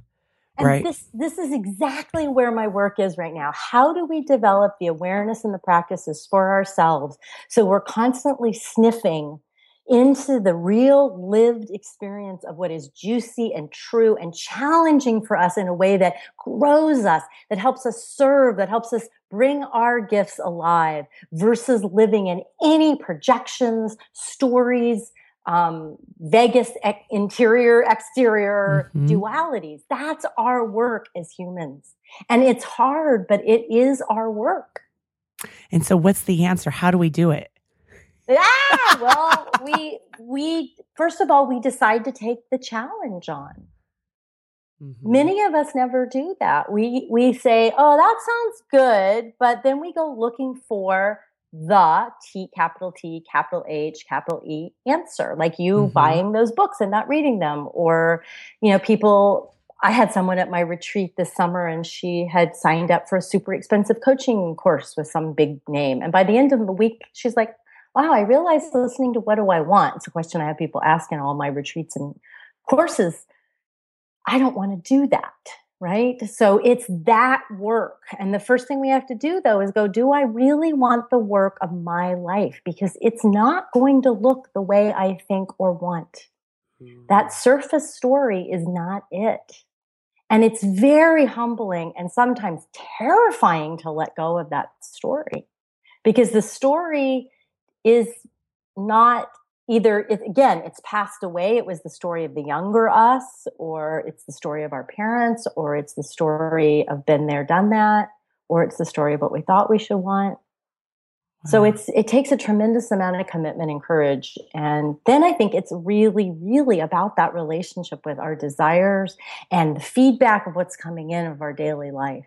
And right. This this is exactly where my work is right now. How do we develop the awareness and the practices for ourselves so we're constantly sniffing into the real lived experience of what is juicy and true and challenging for us in a way that grows us, that helps us serve, that helps us bring our gifts alive versus living in any projections, stories, um, Vegas ec- interior exterior mm-hmm. dualities. That's our work as humans. And it's hard, but it is our work. And so what's the answer? How do we do it? Ah, <laughs> well, we we first of all we decide to take the challenge on. Mm-hmm. Many of us never do that. We we say, "Oh, that sounds good," but then we go looking for the T capital T capital H capital E answer, like you mm-hmm. buying those books and not reading them, or you know, people. I had someone at my retreat this summer, and she had signed up for a super expensive coaching course with some big name. And by the end of the week, she's like, "Wow, I realized listening to what do I want?" It's a question I have people ask in all my retreats and courses. I don't want to do that right? So it's that work. And the first thing we have to do though is go, do I really want the work of my life? Because it's not going to look the way I think or want. That hmm. surface story is not it. And it's very humbling and sometimes terrifying to let go of that story because the story is not either it, again it's passed away. It was the story of the younger us or it's the story of our parents or it's the story of been there done that or it's the story of what we thought we should want. So it's it takes a tremendous amount of commitment and courage. And then i think it's really really about that relationship with our desires and the feedback of what's coming in of our daily life.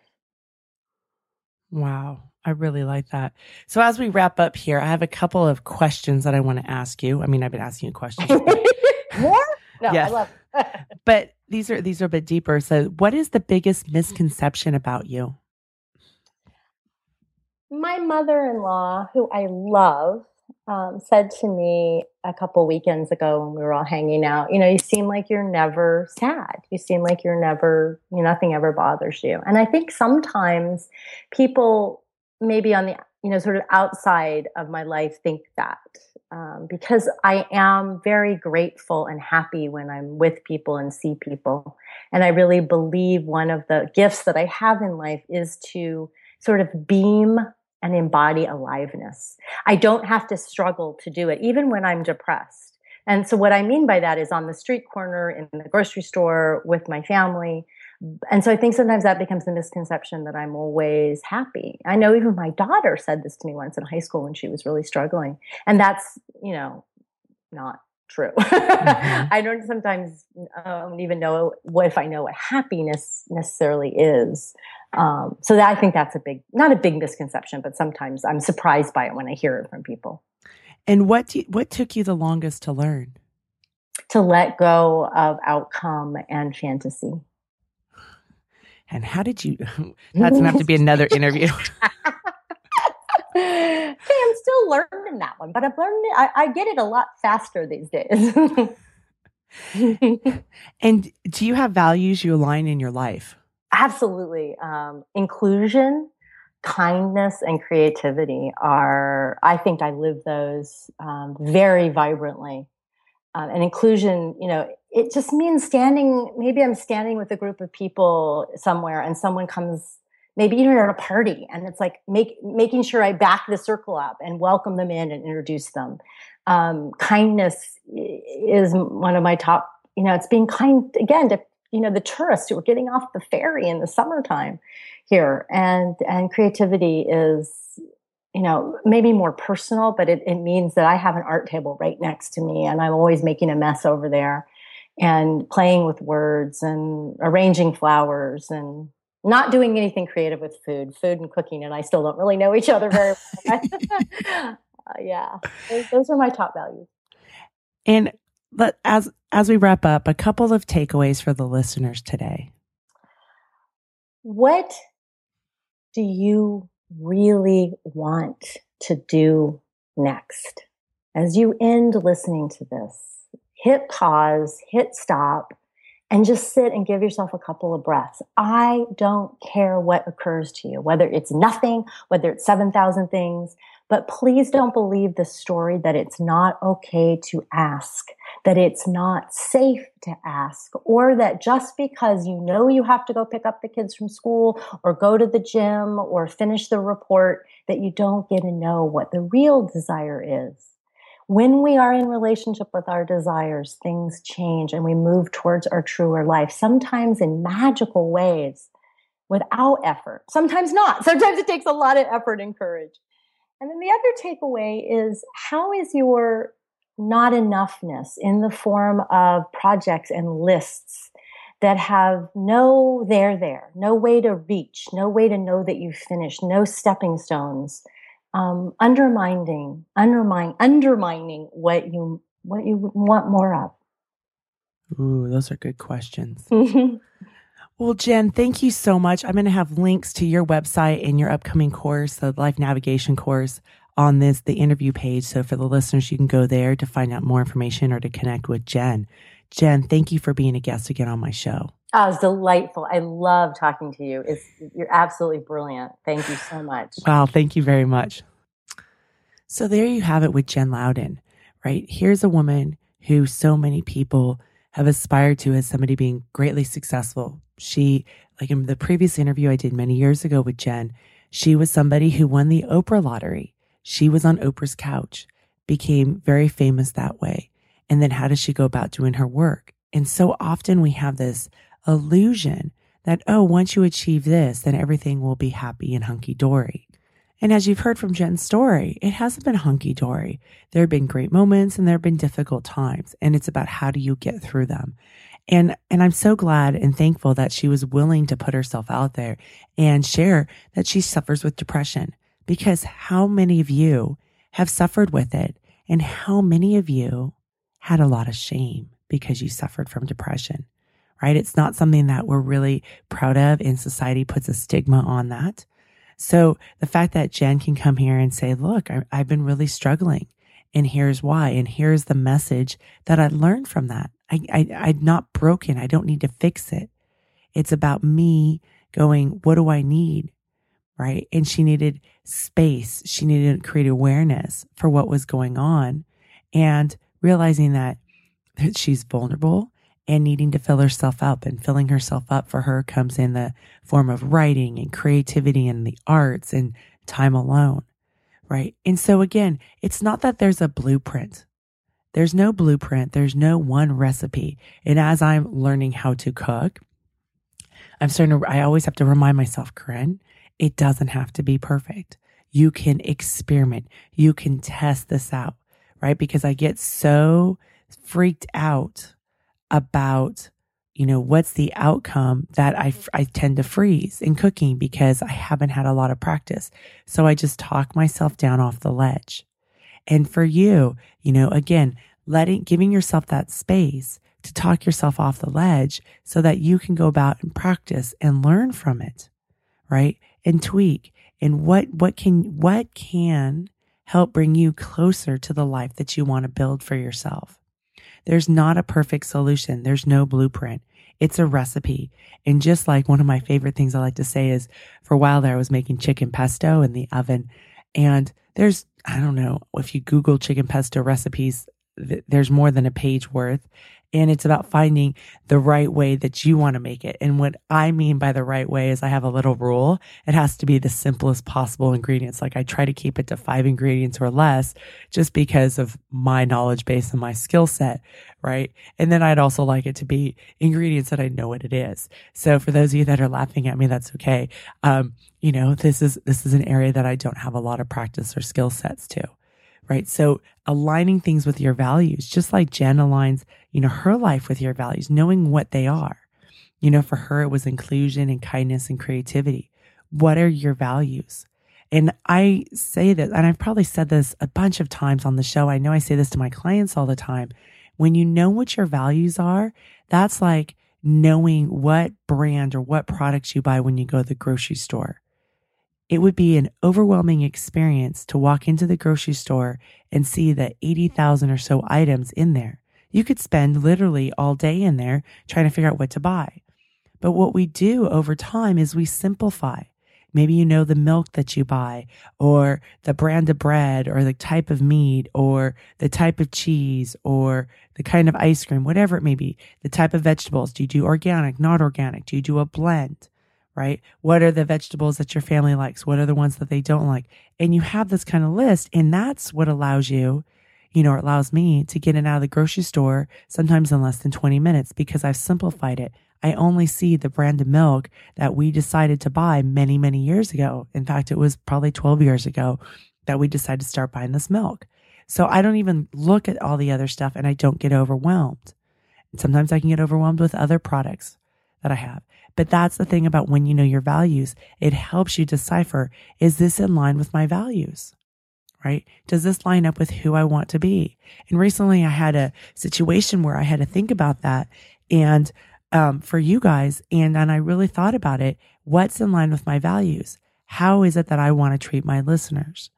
Wow I really like that. So as we wrap up here, I have a couple of questions that I want to ask you. I mean, I've been asking you questions. <laughs> More? No, yeah. I love <laughs> but these are these are a bit deeper. So what is the biggest misconception about you? My mother-in-law, who I love, um, said to me a couple weekends ago when we were all hanging out, you know, you seem like you're never sad. You seem like you're never, you know, nothing ever bothers you. And I think sometimes people maybe on the you know sort of outside of my life think that um, because I am very grateful and happy when I'm with people and see people. And I really believe one of the gifts that I have in life is to sort of beam and embody aliveness. I don't have to struggle to do it, even when I'm depressed. And so, what I mean by that is on the street corner, in the grocery store, with my family. And so, I think sometimes that becomes the misconception that I'm always happy. I know even my daughter said this to me once in high school when she was really struggling. And that's, you know, not true. Mm-hmm. <laughs> I don't sometimes um, even know what if I know what happiness necessarily is. Um, so that, I think that's a big, not a big misconception, but sometimes I'm surprised by it when I hear it from people. And what you, what took you the longest to learn? To let go of outcome and fantasy. And how did you? <laughs> That's gonna have to be another interview. <laughs> hey, I'm still learning that one, but I've learned it. I, I get it a lot faster these days. <laughs> and do you have values you align in your life? Absolutely. Um, inclusion, kindness, and creativity are, I think I live those um, very vibrantly. Um, and inclusion, you know, it just means standing, maybe I'm standing with a group of people somewhere and someone comes maybe you're at a party and it's like make, making sure I back the circle up and welcome them in and introduce them. Um, kindness is one of my top, you know, it's being kind again to, you know, the tourists who are getting off the ferry in the summertime here and, and creativity is, you know, maybe more personal, but it, it means that I have an art table right next to me and I'm always making a mess over there and playing with words and arranging flowers and not doing anything creative with food, food and cooking, and I still don't really know each other very well. <laughs> uh, yeah, those, those, are my top values. And but as as we wrap up, a couple of takeaways for the listeners today. What do you really want to do next? As you end listening to this, hit pause, hit stop and just sit and give yourself a couple of breaths. I don't care what occurs to you, whether it's nothing, whether it's 7,000 things, but please don't believe the story that it's not okay to ask, that it's not safe to ask, or that just because you know you have to go pick up the kids from school or go to the gym or finish the report, that you don't get to know what the real desire is when we are in relationship with our desires, things change and we move towards our truer life, sometimes in magical ways without effort. Sometimes not. Sometimes it takes a lot of effort and courage. And then the other takeaway is how is your not enoughness in the form of projects and lists that have no there there, no way to reach, no way to know that you've finished, no stepping stones um, undermining, undermining, undermining what you what you want more of. Ooh, those are good questions. <laughs> well, Jen, thank you so much. I'm going to have links to your website and your upcoming course, the life navigation course, on this the interview page. So for the listeners, you can go there to find out more information or to connect with Jen. Jen, thank you for being a guest again on my show. Oh, it was delightful. I love talking to you. It's, you're absolutely brilliant. Thank you so much. Wow, thank you very much. So there you have it with Jen Louden, right? Here's a woman who so many people have aspired to as somebody being greatly successful. She, like in the previous interview I did many years ago with Jen, she was somebody who won the Oprah lottery. She was on Oprah's couch, became very famous that way. And then how does she go about doing her work? And so often we have this illusion that, oh, once you achieve this, then everything will be happy and hunky dory. And as you've heard from Jen's story, it hasn't been hunky dory. There have been great moments and there have been difficult times. And it's about how do you get through them? And, and I'm so glad and thankful that she was willing to put herself out there and share that she suffers with depression because how many of you have suffered with it? And how many of you had a lot of shame because you suffered from depression? right? It's not something that we're really proud of and society puts a stigma on that. So the fact that Jen can come here and say, look, I, have been really struggling and here's why. And here's the message that I learned from that. I, I, I'm not broken. I don't need to fix it. It's about me going, what do I need? Right. And she needed space. She needed to create awareness for what was going on and realizing that that she's vulnerable and needing to fill herself up and filling herself up for her comes in the form of writing and creativity and the arts and time alone. Right. And so again, it's not that there's a blueprint. There's no blueprint. There's no one recipe. And as I'm learning how to cook, I'm starting to, I always have to remind myself, Koren, it doesn't have to be perfect. You can experiment. You can test this out, right? Because I get so freaked out about, you know, what's the outcome that I, I tend to freeze in cooking because I haven't had a lot of practice. So I just talk myself down off the ledge. And for you, you know, again, letting, giving yourself that space to talk yourself off the ledge so that you can go about and practice and learn from it, right? And tweak and what, what can, what can help bring you closer to the life that you want to build for yourself. There's not a perfect solution. There's no blueprint. It's a recipe. And just like one of my favorite things I like to say is for a while there, I was making chicken pesto in the oven. And there's, I don't know, if you Google chicken pesto recipes, there's more than a page worth. And it's about finding the right way that you want to make it. And what I mean by the right way is I have a little rule. It has to be the simplest possible ingredients. Like I try to keep it to five ingredients or less just because of my knowledge base and my skill set. Right. And then I'd also like it to be ingredients that I know what it is. So for those of you that are laughing at me, that's okay. Um, you know, this is, this is an area that I don't have a lot of practice or skill sets to right? So aligning things with your values, just like Jen aligns, you know, her life with your values, knowing what they are. You know, for her, it was inclusion and kindness and creativity. What are your values? And I say this, and I've probably said this a bunch of times on the show. I know I say this to my clients all the time. When you know what your values are, that's like knowing what brand or what products you buy when you go to the grocery store. It would be an overwhelming experience to walk into the grocery store and see the 80,000 or so items in there. You could spend literally all day in there trying to figure out what to buy. But what we do over time is we simplify. Maybe you know the milk that you buy, or the brand of bread, or the type of meat, or the type of cheese, or the kind of ice cream, whatever it may be, the type of vegetables. Do you do organic, not organic? Do you do a blend? Right? What are the vegetables that your family likes? What are the ones that they don't like? And you have this kind of list. And that's what allows you, you know, or allows me to get in out of the grocery store sometimes in less than 20 minutes because I've simplified it. I only see the brand of milk that we decided to buy many, many years ago. In fact, it was probably 12 years ago that we decided to start buying this milk. So I don't even look at all the other stuff and I don't get overwhelmed. Sometimes I can get overwhelmed with other products that I have. But that's the thing about when you know your values, it helps you decipher is this in line with my values? Right? Does this line up with who I want to be? And recently I had a situation where I had to think about that and um, for you guys, and, and I really thought about it. What's in line with my values? How is it that I want to treat my listeners?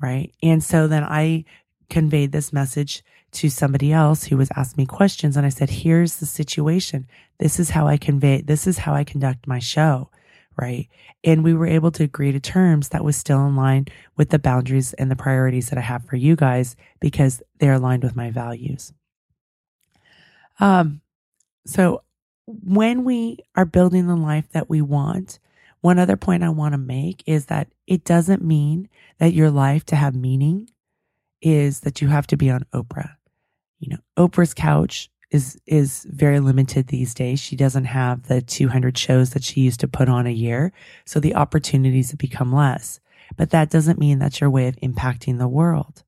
Right. And so then I conveyed this message to somebody else who was asking me questions. And I said, here's the situation. This is how I convey, this is how I conduct my show. Right. And we were able to agree to terms that was still in line with the boundaries and the priorities that I have for you guys because they're aligned with my values. Um, so when we are building the life that we want, one other point I want to make is that it doesn't mean that your life to have meaning is that you have to be on Oprah you know, Oprah's couch is is very limited these days. She doesn't have the 200 shows that she used to put on a year, so the opportunities have become less. But that doesn't mean that's your way of impacting the world,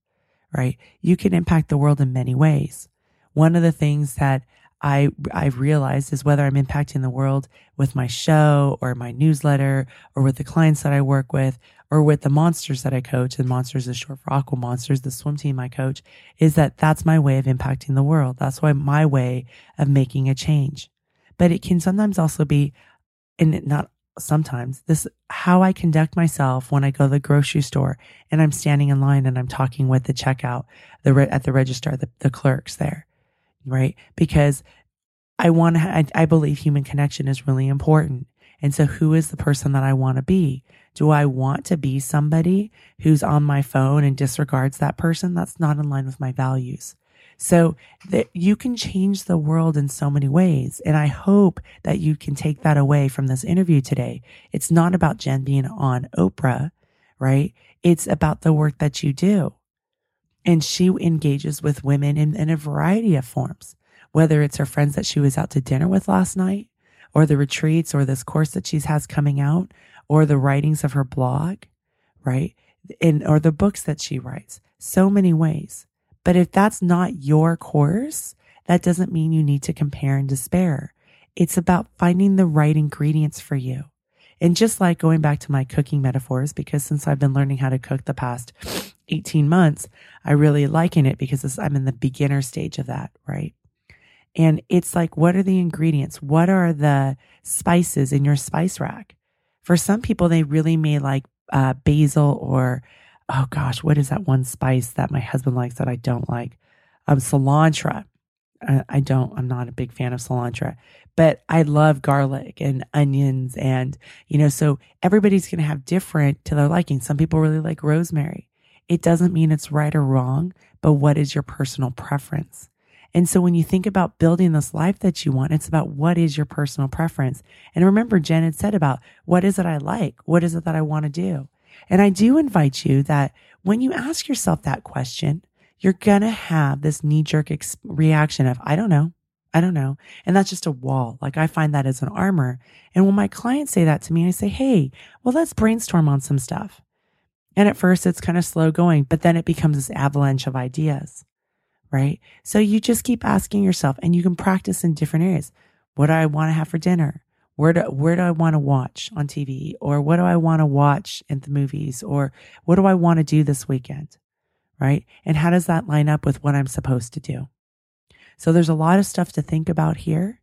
right? You can impact the world in many ways. One of the things that I I've realized is whether I'm impacting the world with my show or my newsletter or with the clients that I work with or with the monsters that I coach and monsters is short for aqua monsters, the swim team I coach is that that's my way of impacting the world. That's why my way of making a change. But it can sometimes also be and not sometimes this how I conduct myself when I go to the grocery store and I'm standing in line and I'm talking with the checkout the at the register the, the clerks there right? Because I want to, I, I believe human connection is really important. And so, who is the person that I want to be? Do I want to be somebody who's on my phone and disregards that person? That's not in line with my values. So that you can change the world in so many ways. And I hope that you can take that away from this interview today. It's not about Jen being on Oprah, right? It's about the work that you do. And she engages with women in, in a variety of forms, whether it's her friends that she was out to dinner with last night, or the retreats, or this course that she has coming out, or the writings of her blog, right? And, or the books that she writes. So many ways. But if that's not your course, that doesn't mean you need to compare and despair. It's about finding the right ingredients for you. And just like going back to my cooking metaphors, because since I've been learning how to cook the past <sniffs> 18 months, I really liken it because I'm in the beginner stage of that, right? And it's like, what are the ingredients? What are the spices in your spice rack? For some people, they really may like uh, basil or oh gosh, what is that one spice that my husband likes that I don't like? Um, cilantro. I, I don't, I'm not a big fan of cilantro, but I love garlic and onions. And, you know, so everybody's going to have different to their liking. Some people really like rosemary. It doesn't mean it's right or wrong, but what is your personal preference? And so when you think about building this life that you want, it's about what is your personal preference. And remember, Jen had said about what is it I like? What is it that I want to do? And I do invite you that when you ask yourself that question, you're going to have this knee jerk ex- reaction of, I don't know. I don't know. And that's just a wall. Like I find that as an armor. And when my clients say that to me, I say, Hey, well, let's brainstorm on some stuff. And at first it's kind of slow going, but then it becomes this avalanche of ideas, right? So you just keep asking yourself and you can practice in different areas. What do I want to have for dinner? where do where do I want to watch on TV or what do I want to watch in the movies or what do I want to do this weekend? Right? And how does that line up with what I'm supposed to do? So there's a lot of stuff to think about here.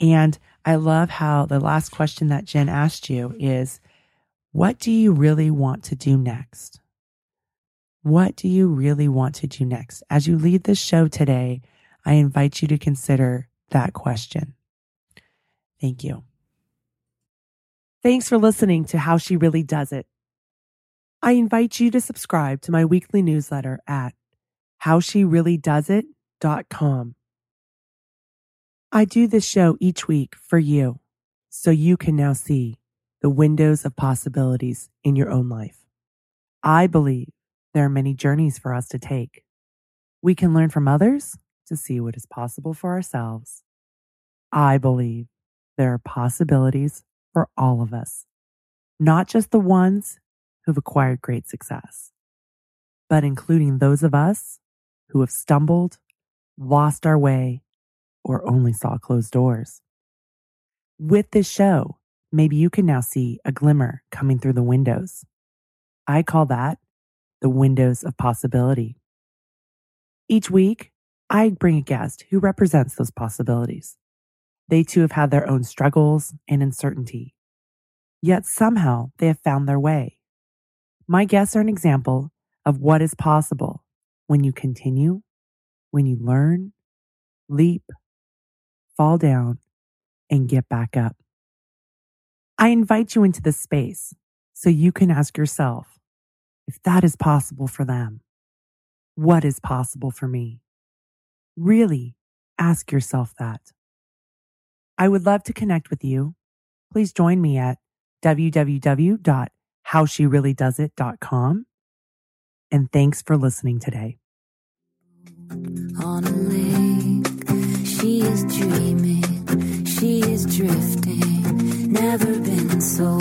And I love how the last question that Jen asked you is what do you really want to do next? What do you really want to do next? As you leave this show today, I invite you to consider that question. Thank you. Thanks for listening to How She Really Does It. I invite you to subscribe to my weekly newsletter at howshereallydoesit.com. I do this show each week for you so you can now see the windows of possibilities in your own life. I believe there are many journeys for us to take. We can learn from others to see what is possible for ourselves. I believe there are possibilities for all of us, not just the ones who've acquired great success, but including those of us who have stumbled, lost our way, or only saw closed doors. With this show, maybe you can now see a glimmer coming through the windows. I call that the windows of possibility. Each week, I bring a guest who represents those possibilities. They too have had their own struggles and uncertainty. Yet somehow they have found their way. My guests are an example of what is possible when you continue, when you learn, leap, fall down, and get back up. I invite you into this space so you can ask yourself if that is possible for them. What is possible for me? Really ask yourself that. I would love to connect with you. Please join me at www.howshereallydoesit.com. And thanks for listening today. On a lake, she is dreaming, she is drifting, never been so.